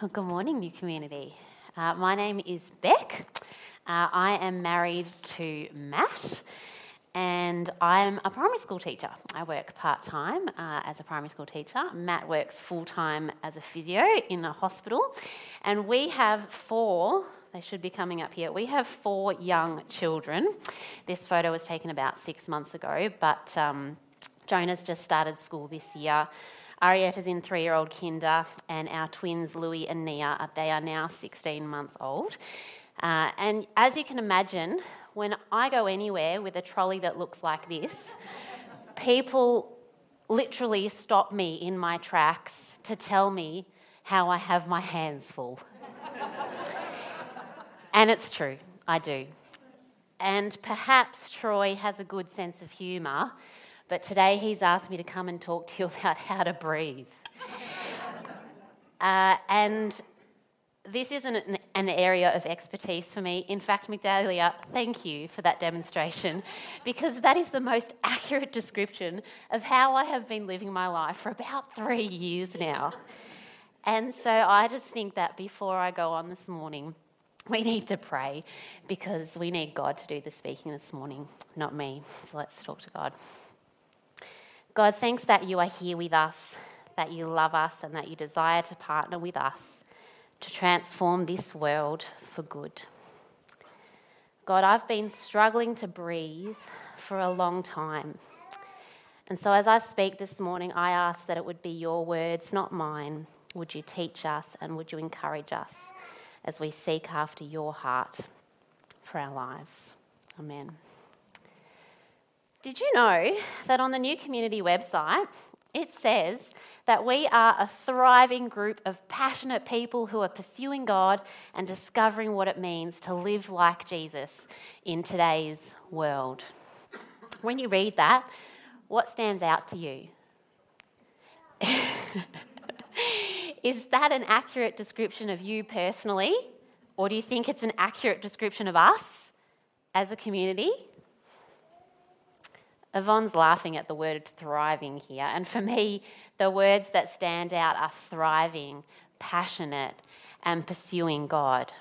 Well, good morning, new community. Uh, my name is Beck. Uh, I am married to Matt, and I'm a primary school teacher. I work part time uh, as a primary school teacher. Matt works full time as a physio in a hospital, and we have four. They should be coming up here. We have four young children. This photo was taken about six months ago, but um, Jonah's just started school this year. Arietta's in three year old kinder, and our twins, Louis and Nia, they are now 16 months old. Uh, and as you can imagine, when I go anywhere with a trolley that looks like this, people literally stop me in my tracks to tell me how I have my hands full. and it's true, I do. And perhaps Troy has a good sense of humour but today he's asked me to come and talk to you about how to breathe. uh, and this isn't an, an, area of expertise for me. In fact, Migdalia, thank you for that demonstration because that is the most accurate description of how I have been living my life for about three years now. And so I just think that before I go on this morning, we need to pray because we need God to do the speaking this morning, not me. So let's talk to God. God, thanks that you are here with us, that you love us, and that you desire to partner with us to transform this world for good. God, I've been struggling to breathe for a long time. And so, as I speak this morning, I ask that it would be your words, not mine. Would you teach us and would you encourage us as we seek after your heart for our lives? Amen. Did you know that on the New Community website, it says that we are a thriving group of passionate people who are pursuing God and discovering what it means to live like Jesus in today's world. When you read that, what stands out to you? Is that an accurate description of you personally, or do you think it's an accurate description of us as a community? Yvonne's laughing at the word thriving here. And for me, the words that stand out are thriving, passionate, and pursuing God.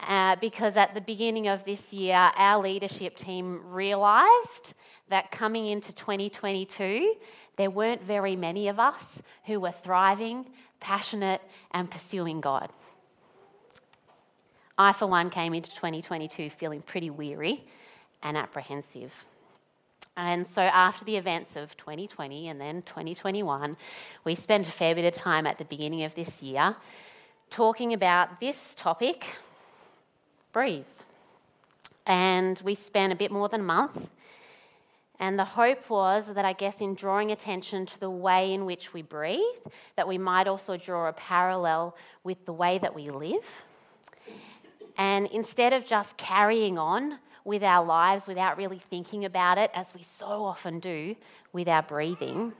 Uh, because at the beginning of this year, our leadership team realised that coming into 2022, there weren't very many of us who were thriving, passionate, and pursuing God. I, for one, came into 2022 feeling pretty weary and apprehensive. And so, after the events of 2020 and then 2021, we spent a fair bit of time at the beginning of this year talking about this topic breathe. And we spent a bit more than a month. And the hope was that, I guess, in drawing attention to the way in which we breathe, that we might also draw a parallel with the way that we live. And instead of just carrying on with our lives without really thinking about it, as we so often do with our breathing,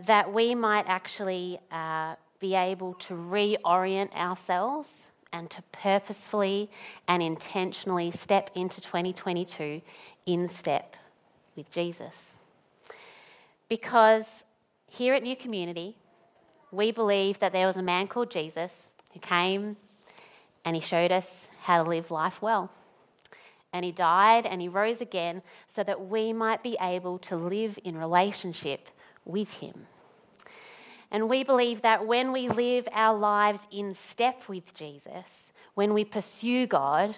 that we might actually uh, be able to reorient ourselves and to purposefully and intentionally step into 2022 in step with Jesus. Because here at New Community, we believe that there was a man called Jesus who came and he showed us how to live life well and he died and he rose again so that we might be able to live in relationship with him. And we believe that when we live our lives in step with Jesus, when we pursue God,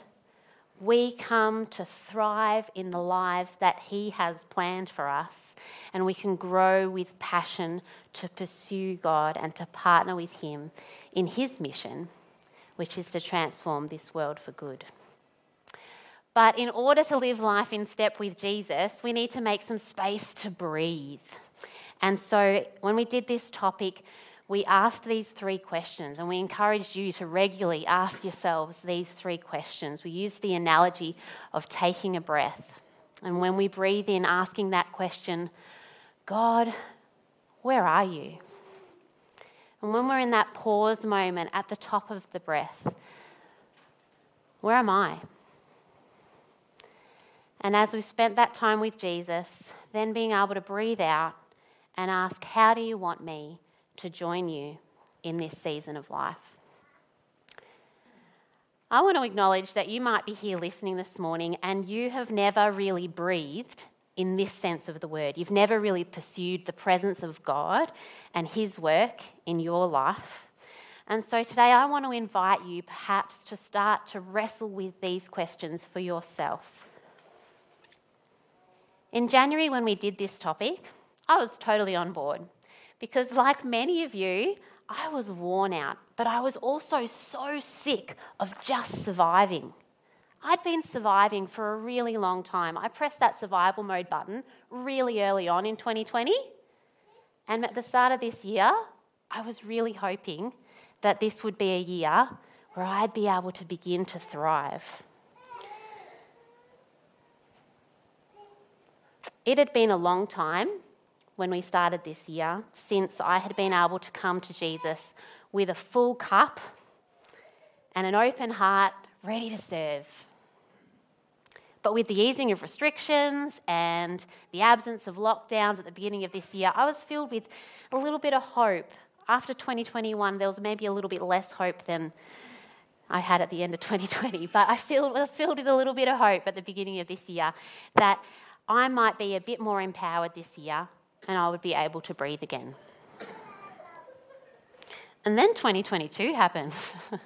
we come to thrive in the lives that He has planned for us, and we can grow with passion to pursue God and to partner with Him in His mission, which is to transform this world for good. But in order to live life in step with Jesus, we need to make some space to breathe. And so when we did this topic, we asked these three questions, and we encouraged you to regularly ask yourselves these three questions. We used the analogy of taking a breath. And when we breathe in, asking that question, God, where are you? And when we're in that pause moment at the top of the breath, where am I? And as we've spent that time with Jesus, then being able to breathe out and ask, How do you want me to join you in this season of life. I want to acknowledge that you might be here listening this morning and you have never really breathed in this sense of the word. You've never really pursued the presence of God and His work in your life. And so today I want to invite you perhaps to start to wrestle with these questions for yourself. In January, when we did this topic, I was totally on board because, like many of you, I was worn out, but I was also so sick of just surviving. I'd been surviving for a really long time. I pressed that survival mode button really early on in 2020. And at the start of this year, I was really hoping that this would be a year where I'd be able to begin to thrive. It had been a long time when we started this year since I had been able to come to Jesus with a full cup and an open heart ready to serve. But with the easing of restrictions and the absence of lockdowns at the beginning of this year, I was filled with a little bit of hope. After 2021, there was maybe a little bit less hope than I had at the end of 2020, but I feel, was filled with a little bit of hope at the beginning of this year that I might be a bit more empowered this year and I would be able to breathe again. And then 2022 happened.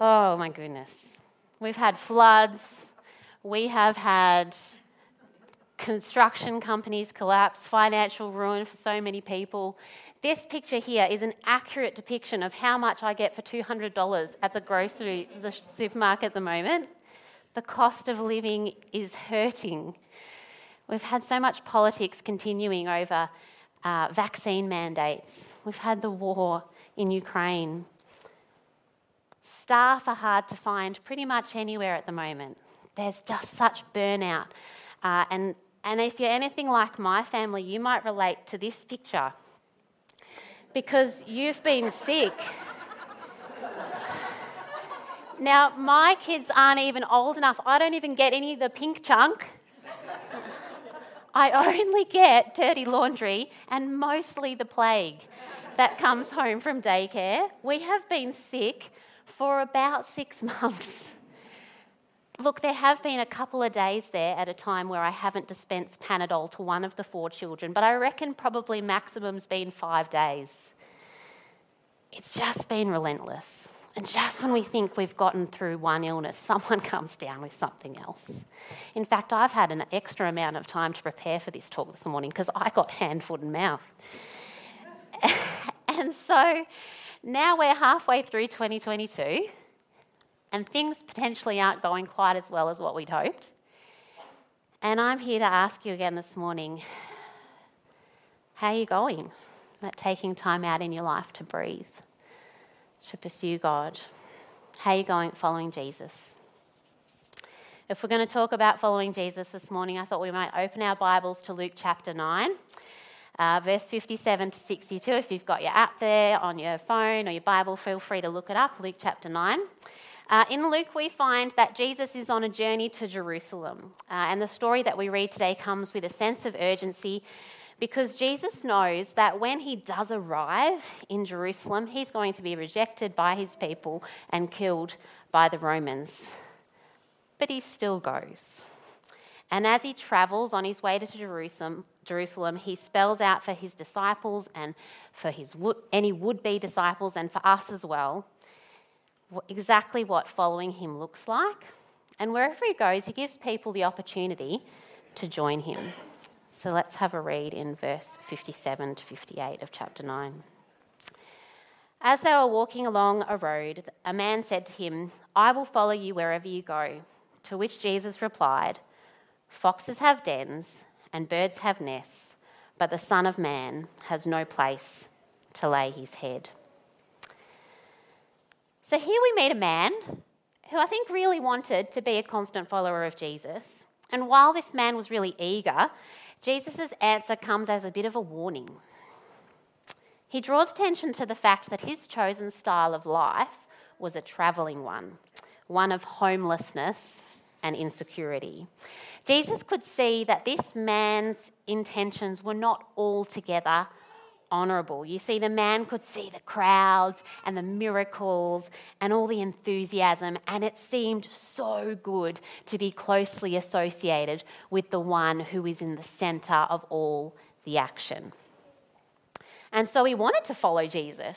oh my goodness. We've had floods, we have had construction companies collapse, financial ruin for so many people. This picture here is an accurate depiction of how much I get for $200 at the grocery, the supermarket at the moment. The cost of living is hurting. We've had so much politics continuing over uh, vaccine mandates. We've had the war in Ukraine. Staff are hard to find pretty much anywhere at the moment. There's just such burnout. Uh, and, and if you're anything like my family, you might relate to this picture because you've been sick. Now, my kids aren't even old enough. I don't even get any of the pink chunk. I only get dirty laundry and mostly the plague that comes home from daycare. We have been sick for about six months. Look, there have been a couple of days there at a time where I haven't dispensed Panadol to one of the four children, but I reckon probably maximum's been five days. It's just been relentless. And just when we think we've gotten through one illness, someone comes down with something else. In fact, I've had an extra amount of time to prepare for this talk this morning because I got hand, foot, and mouth. and so now we're halfway through 2022, and things potentially aren't going quite as well as what we'd hoped. And I'm here to ask you again this morning how are you going at taking time out in your life to breathe, to pursue God? How are you going following Jesus? If we're going to talk about following Jesus this morning, I thought we might open our Bibles to Luke chapter 9 uh, verse 57 to 62. If you've got your app there on your phone or your Bible, feel free to look it up, Luke chapter 9. Uh, in Luke, we find that Jesus is on a journey to Jerusalem. Uh, and the story that we read today comes with a sense of urgency because Jesus knows that when he does arrive in Jerusalem, he's going to be rejected by his people and killed by the Romans. But he still goes. And as he travels on his way to Jerusalem, Jerusalem, he spells out for his disciples and for his any would-be disciples and for us as well exactly what following him looks like. And wherever he goes, he gives people the opportunity to join him. So let's have a read in verse 57 to 58 of chapter 9. As they were walking along a road, a man said to him, I will follow you wherever you go. To which Jesus replied, Foxes have dens and birds have nests, but the Son of Man has no place to lay his head. So here we meet a man who I think really wanted to be a constant follower of Jesus. And while this man was really eager, Jesus' answer comes as a bit of a warning. He draws attention to the fact that his chosen style of life was a travelling one, one of homelessness and insecurity. Jesus could see that this man's intentions were not altogether honourable. You see, the man could see the crowds and the miracles and all the enthusiasm, and it seemed so good to be closely associated with the one who is in the centre of all the action. And so he wanted to follow Jesus,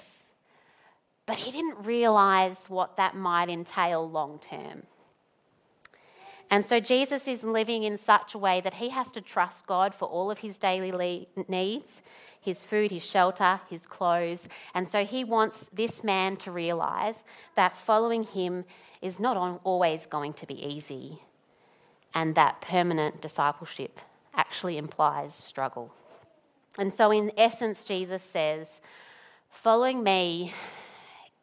but he didn't realise what that might entail long term. And so Jesus is living in such a way that he has to trust God for all of his daily needs his food, his shelter, his clothes. And so he wants this man to realize that following him is not always going to be easy, and that permanent discipleship actually implies struggle. And so, in essence, Jesus says, following me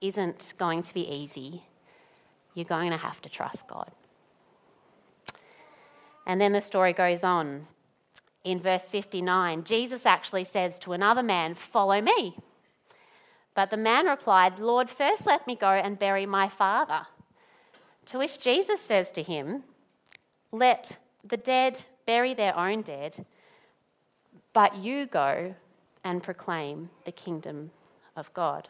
isn't going to be easy. You're going to have to trust God. And then the story goes on. In verse 59, Jesus actually says to another man, Follow me. But the man replied, Lord, first let me go and bury my father. To which Jesus says to him, Let the dead bury their own dead, but you go and proclaim the kingdom of God.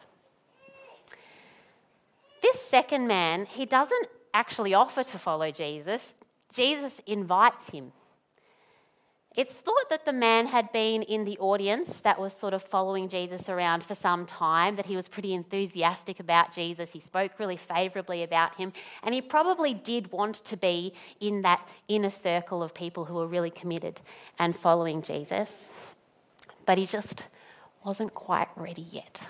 This second man, he doesn't actually offer to follow Jesus. Jesus invites him. It's thought that the man had been in the audience that was sort of following Jesus around for some time, that he was pretty enthusiastic about Jesus. He spoke really favourably about him, and he probably did want to be in that inner circle of people who were really committed and following Jesus. But he just wasn't quite ready yet.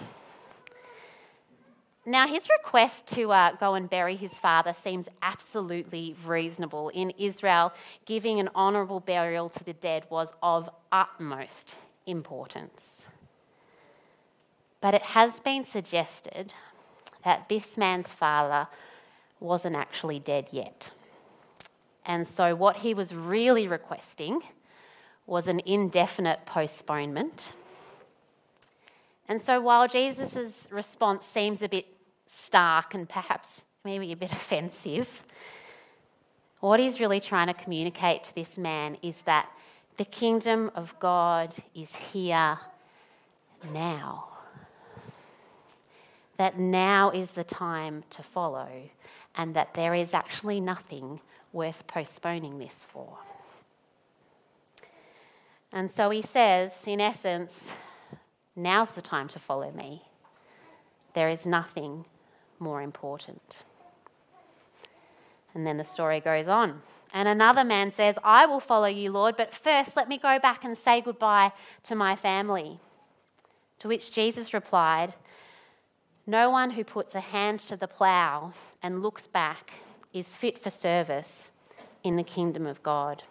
Now, his request to uh, go and bury his father seems absolutely reasonable. In Israel, giving an honourable burial to the dead was of utmost importance. But it has been suggested that this man's father wasn't actually dead yet. And so, what he was really requesting was an indefinite postponement. And so, while Jesus' response seems a bit stark and perhaps maybe a bit offensive. What he's really trying to communicate to this man is that the kingdom of God is here now. That now is the time to follow, and that there is actually nothing worth postponing this for. And so he says, in essence, now's the time to follow me. There is nothing more important. And then the story goes on. And another man says, I will follow you, Lord, but first let me go back and say goodbye to my family. To which Jesus replied, No one who puts a hand to the plough and looks back is fit for service in the kingdom of God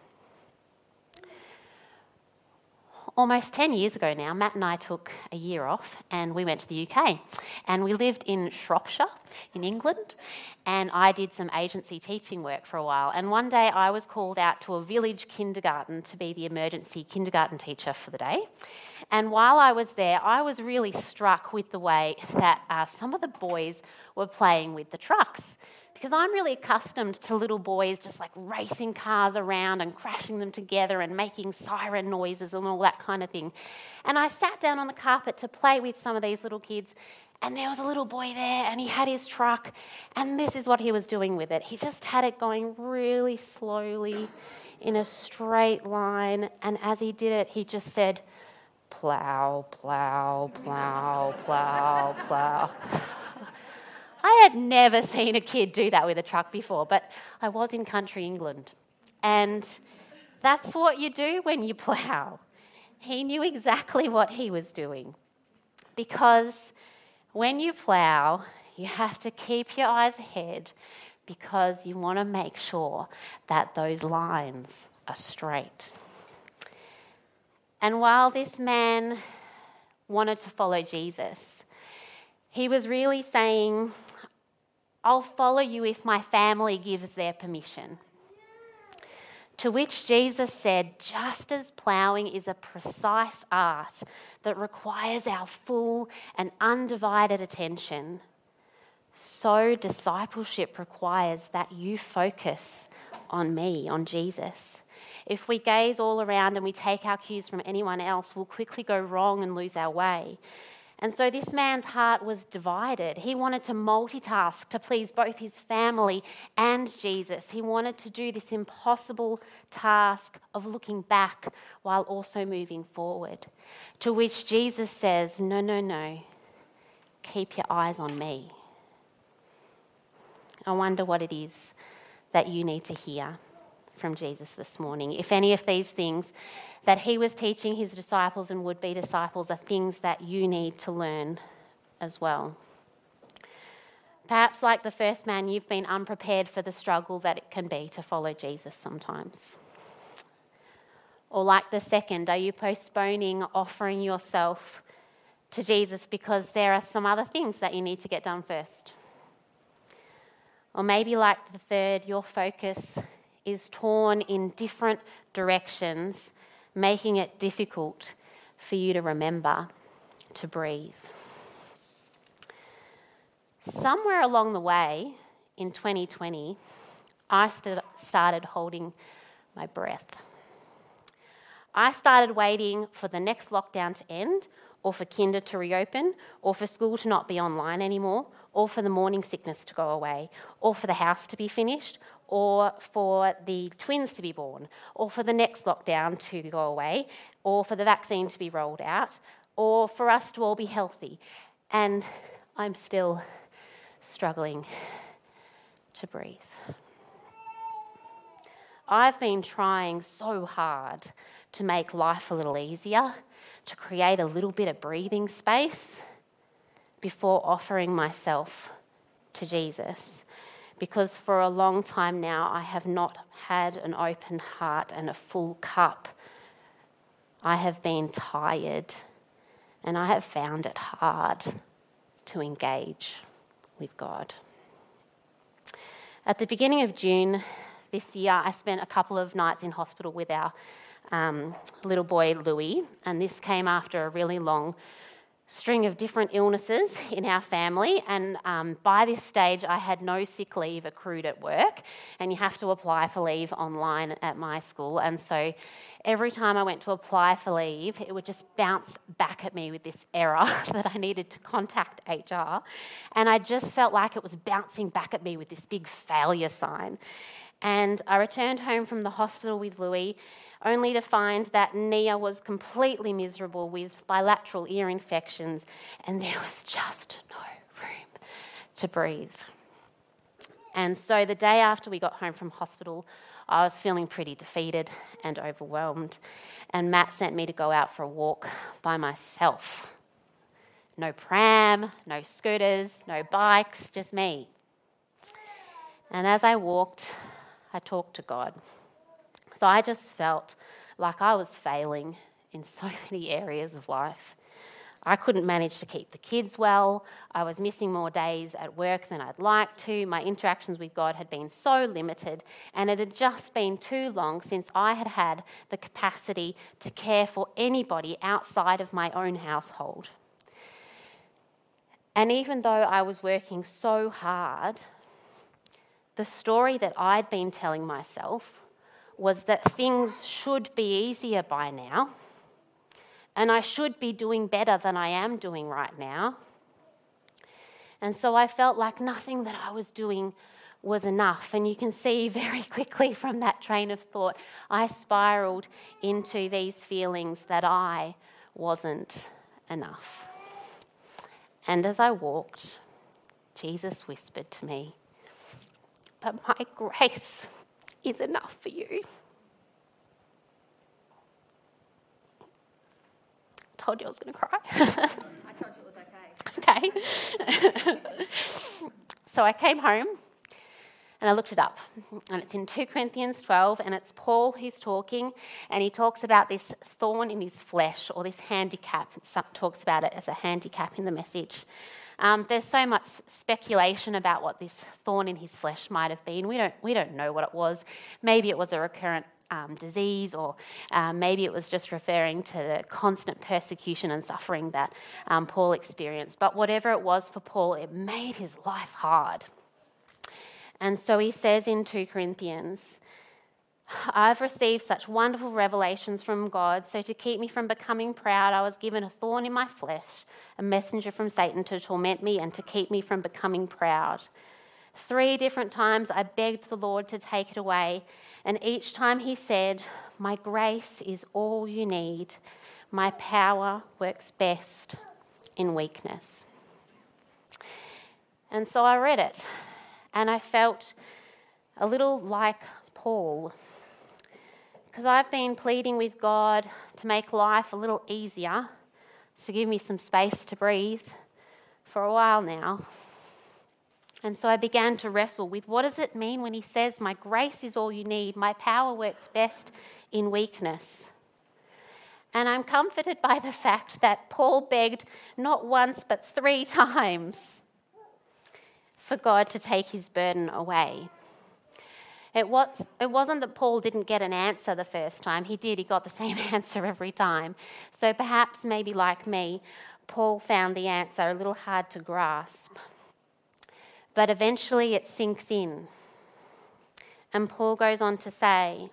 almost 10 years ago now, Matt and I took a year off and we went to the UK. And we lived in Shropshire in England. And I did some agency teaching work for a while. And one day I was called out to a village kindergarten to be the emergency kindergarten teacher for the day. And while I was there, I was really struck with the way that uh, some of the boys were playing with the trucks because I'm really accustomed to little boys just like racing cars around and crashing them together and making siren noises and all that kind of thing. And I sat down on the carpet to play with some of these little kids, and there was a little boy there, and he had his truck, and this is what he was doing with it. He just had it going really slowly in a straight line, and as he did it, he just said, plow, plow, plow, plow, plow. I had never seen a kid do that with a truck before, but I was in country England. And that's what you do when you plough. He knew exactly what he was doing. Because when you plough, you have to keep your eyes ahead because you want to make sure that those lines are straight. And while this man wanted to follow Jesus, he was really saying, I'll follow you if my family gives their permission. To which Jesus said, just as ploughing is a precise art that requires our full and undivided attention, so discipleship requires that you focus on me, on Jesus. If we gaze all around and we take our cues from anyone else, we'll quickly go wrong and lose our way. And so this man's heart was divided. He wanted to multitask to please both his family and Jesus. He wanted to do this impossible task of looking back while also moving forward. To which Jesus says, No, no, no. Keep your eyes on me. I wonder what it is that you need to hear from Jesus this morning. If any of these things that he was teaching his disciples and would be disciples are things that you need to learn as well. Perhaps, like the first man, you've been unprepared for the struggle that it can be to follow Jesus sometimes. Or, like the second, are you postponing offering yourself to Jesus because there are some other things that you need to get done first? Or maybe, like the third, your focus is torn in different directions making it difficult for you to remember to breathe. Somewhere along the way in 2020, I st- started holding my breath. I started waiting for the next lockdown to end, or for kinder to reopen, or for school to not be online anymore, or for the morning sickness to go away, or for the house to be finished, or for the twins to be born, or for the next lockdown to go away, or for the vaccine to be rolled out, or for us to all be healthy. And I'm still struggling to breathe. I've been trying so hard to make life a little easier, to create a little bit of breathing space before offering myself to Jesus because for a long time now I have not had an open heart and a full cup. I have been tired and I have found it hard to engage with God. At the beginning of June this year, I spent a couple of nights in hospital with our um, little boy Louis, and this came after a really long string of different illnesses in our family, and um, by this stage, I had no sick leave accrued at work, and you have to apply for leave online at my school. And so every time I went to apply for leave, it would just bounce back at me with this error that I needed to contact HR. And I just felt like it was bouncing back at me with this big failure sign. And I returned home from the hospital with Louis only to find that Nia was completely miserable with bilateral ear infections, and there was just no room to breathe. And so the day after we got home from hospital, I was feeling pretty defeated and overwhelmed. And Matt sent me to go out for a walk by myself. No pram, no scooters, no bikes, just me. And as I walked, I talked to God. So I just felt like I was failing in so many areas of life. I couldn't manage to keep the kids well. I was missing more days at work than I'd like to. My interactions with God had been so limited, and it had just been too long since I had had the capacity to care for anybody outside of my own household. And even though I was working so hard, the story that I'd been telling myself was that things should be easier by now, and I should be doing better than I am doing right now. And so I felt like nothing that I was doing was enough. And you can see very quickly from that train of thought, I spiraled into these feelings that I wasn't enough. And as I walked, Jesus whispered to me, But my grace is enough for you. Told you I was going to cry. I told you it was okay. Okay. so I came home and I looked it up. And it's in 2 Corinthians 12, and it's Paul who's talking, and he talks about this thorn in his flesh or this handicap. Talks about it as a handicap in the message. Um, there's so much speculation about what this thorn in his flesh might have been. We don't, we don't know what it was. Maybe it was a recurrent um, disease, or um, maybe it was just referring to the constant persecution and suffering that um, Paul experienced. But whatever it was for Paul, it made his life hard. And so he says in 2 Corinthians, I've received such wonderful revelations from God, so to keep me from becoming proud, I was given a thorn in my flesh, a messenger from Satan to torment me and to keep me from becoming proud. Three different times I begged the Lord to take it away, and each time he said, My grace is all you need. My power works best in weakness. And so I read it, and I felt a little like Paul because I've been pleading with God to make life a little easier, to give me some space to breathe for a while now. And so I began to wrestle with what does it mean when he says, My grace is all you need, my power works best in weakness. And I'm comforted by the fact that Paul begged not once but three times for God to take his burden away. It, was, it wasn't that Paul didn't get an answer the first time, he did, he got the same answer every time. So perhaps, maybe like me, Paul found the answer a little hard to grasp. But eventually it sinks in. And Paul goes on to say,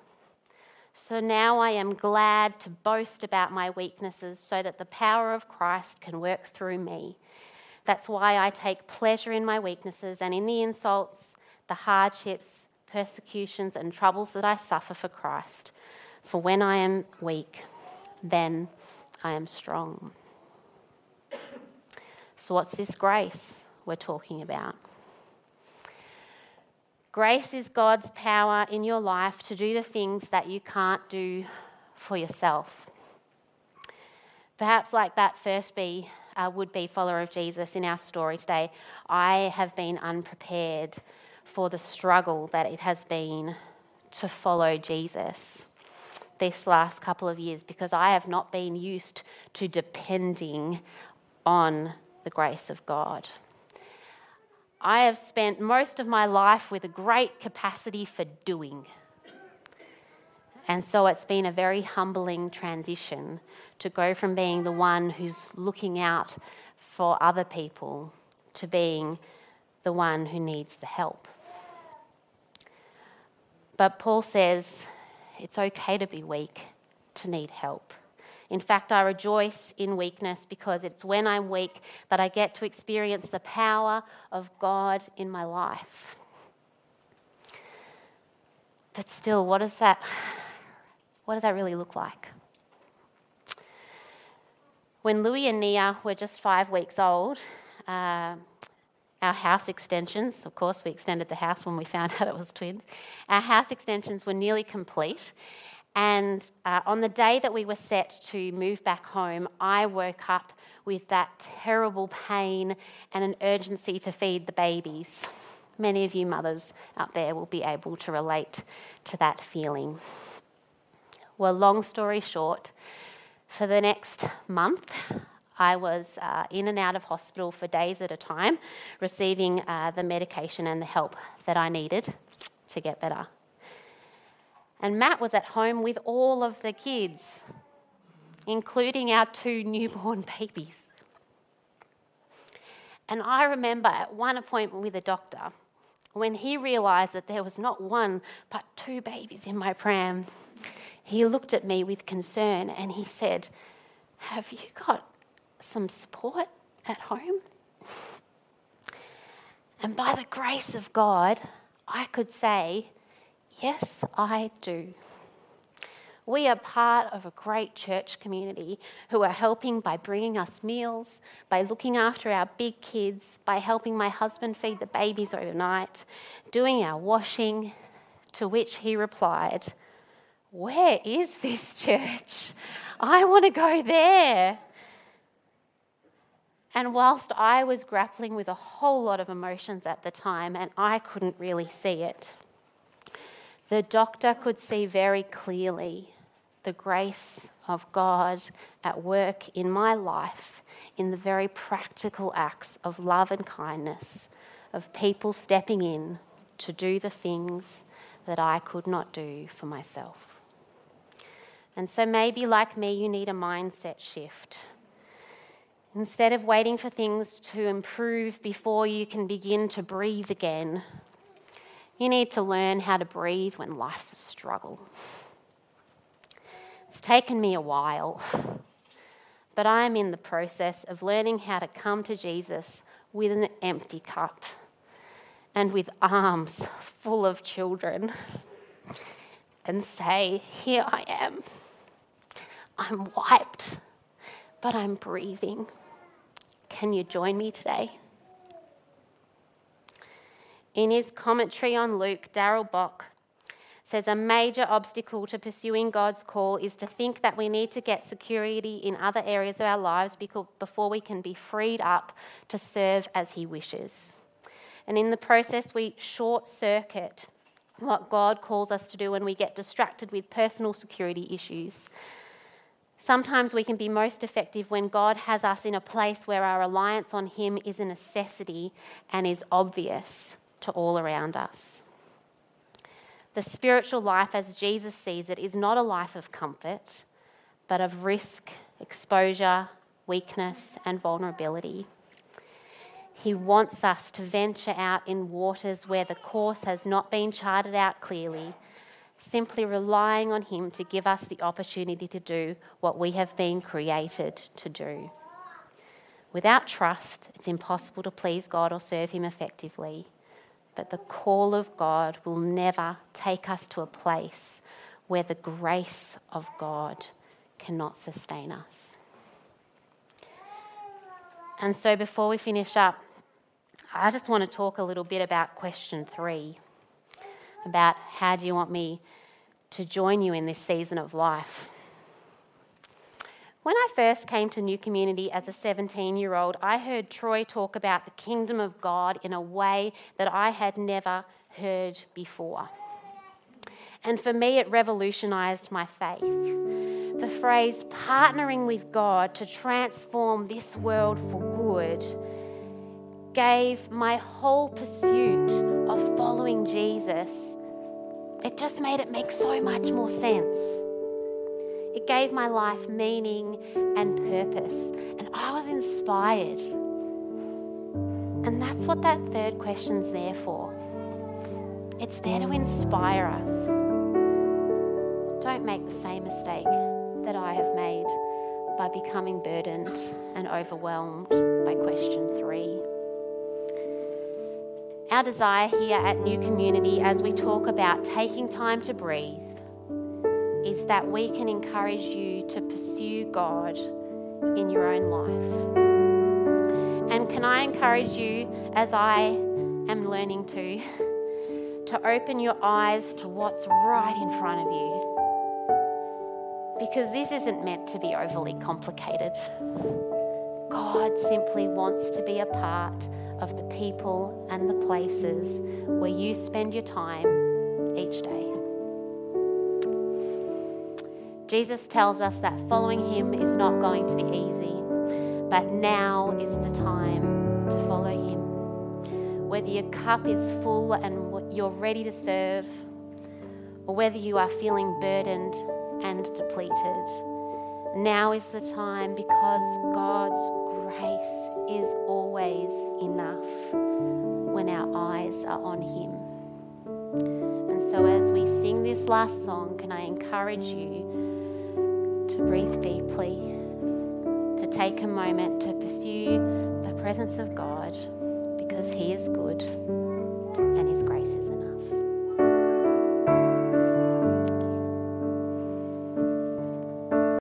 So now I am glad to boast about my weaknesses so that the power of Christ can work through me. That's why I take pleasure in my weaknesses and in the insults, the hardships, persecutions, and troubles that I suffer for Christ. For when I am weak, then I am strong. So, what's this grace we're talking about? Grace is God's power in your life to do the things that you can't do for yourself. Perhaps, like that first be, uh, would be follower of Jesus in our story today, I have been unprepared for the struggle that it has been to follow Jesus this last couple of years because I have not been used to depending on the grace of God. I have spent most of my life with a great capacity for doing. And so it's been a very humbling transition to go from being the one who's looking out for other people to being the one who needs the help. But Paul says it's okay to be weak, to need help. In fact, I rejoice in weakness because it's when I'm weak that I get to experience the power of God in my life. But still, what does that, what does that really look like? When Louis and Nia were just five weeks old, uh, our house extensions, of course, we extended the house when we found out it was twins. Our house extensions were nearly complete. And uh, on the day that we were set to move back home, I woke up with that terrible pain and an urgency to feed the babies. Many of you mothers out there will be able to relate to that feeling. Well, long story short, for the next month, I was uh, in and out of hospital for days at a time, receiving uh, the medication and the help that I needed to get better. And Matt was at home with all of the kids, including our two newborn babies. And I remember at one appointment with a doctor, when he realised that there was not one but two babies in my pram, he looked at me with concern and he said, Have you got some support at home. And by the grace of God, I could say, Yes, I do. We are part of a great church community who are helping by bringing us meals, by looking after our big kids, by helping my husband feed the babies overnight, doing our washing. To which he replied, Where is this church? I want to go there. And whilst I was grappling with a whole lot of emotions at the time and I couldn't really see it, the doctor could see very clearly the grace of God at work in my life in the very practical acts of love and kindness, of people stepping in to do the things that I could not do for myself. And so maybe, like me, you need a mindset shift Instead of waiting for things to improve before you can begin to breathe again, You need to learn how to breathe when life's a struggle. It's taken me a while, but I am in the process of learning how to come to Jesus with an empty cup and with arms full of children and say, Here I am. I'm wiped, but I'm breathing. Can you join me today? In his commentary on Luke, Darrell Bock says a major obstacle to pursuing God's call is to think that we need to get security in other areas of our lives before we can be freed up to serve as He wishes. And in the process, we short circuit what God calls us to do when we get distracted with personal security issues. Sometimes we can be most effective when God has us in a place where our reliance on Him is a necessity and is obvious to all around us. The spiritual life, as Jesus sees it, is not a life of comfort, but of risk, exposure, weakness, and vulnerability. He wants us to venture out in waters where the course has not been charted out clearly, simply relying on Him to give us the opportunity to do what we have been created to do. Without trust, it's impossible to please God or serve Him effectively. But the call of God will never take us to a place where the grace of God cannot sustain us. And so, before we finish up, I just want to talk a little bit about question three about how do you want me to join you in this season of life. When I first came to New Community as a 17 year old, I heard Troy talk about the kingdom of God in a way that I had never heard before. And for me, it revolutionized my faith. The phrase partnering with God to transform this world for good gave my whole pursuit of following Jesus, it just made it make so much more sense. It gave my life meaning and purpose, and I was inspired. And that's what that third question's there for. It's there to inspire us. Don't make the same mistake that I have made by becoming burdened and overwhelmed by question three. Our desire here at New Community, as we talk about taking time to breathe, is that we can encourage you to pursue God in your own life. And can I encourage you, as I am learning to, to open your eyes to what's right in front of you? Because this isn't meant to be overly complicated. God simply wants to be a part of the people and the places where you spend your time each day. Jesus tells us that following him is not going to be easy, but now is the time to follow him. Whether your cup is full and you're ready to serve, or whether you are feeling burdened and depleted, now is the time because God's grace is always enough when our eyes are on Him. And so, as we sing this last song, can I encourage you to breathe deeply, to take a moment to pursue the presence of God because He is good and His grace is enough.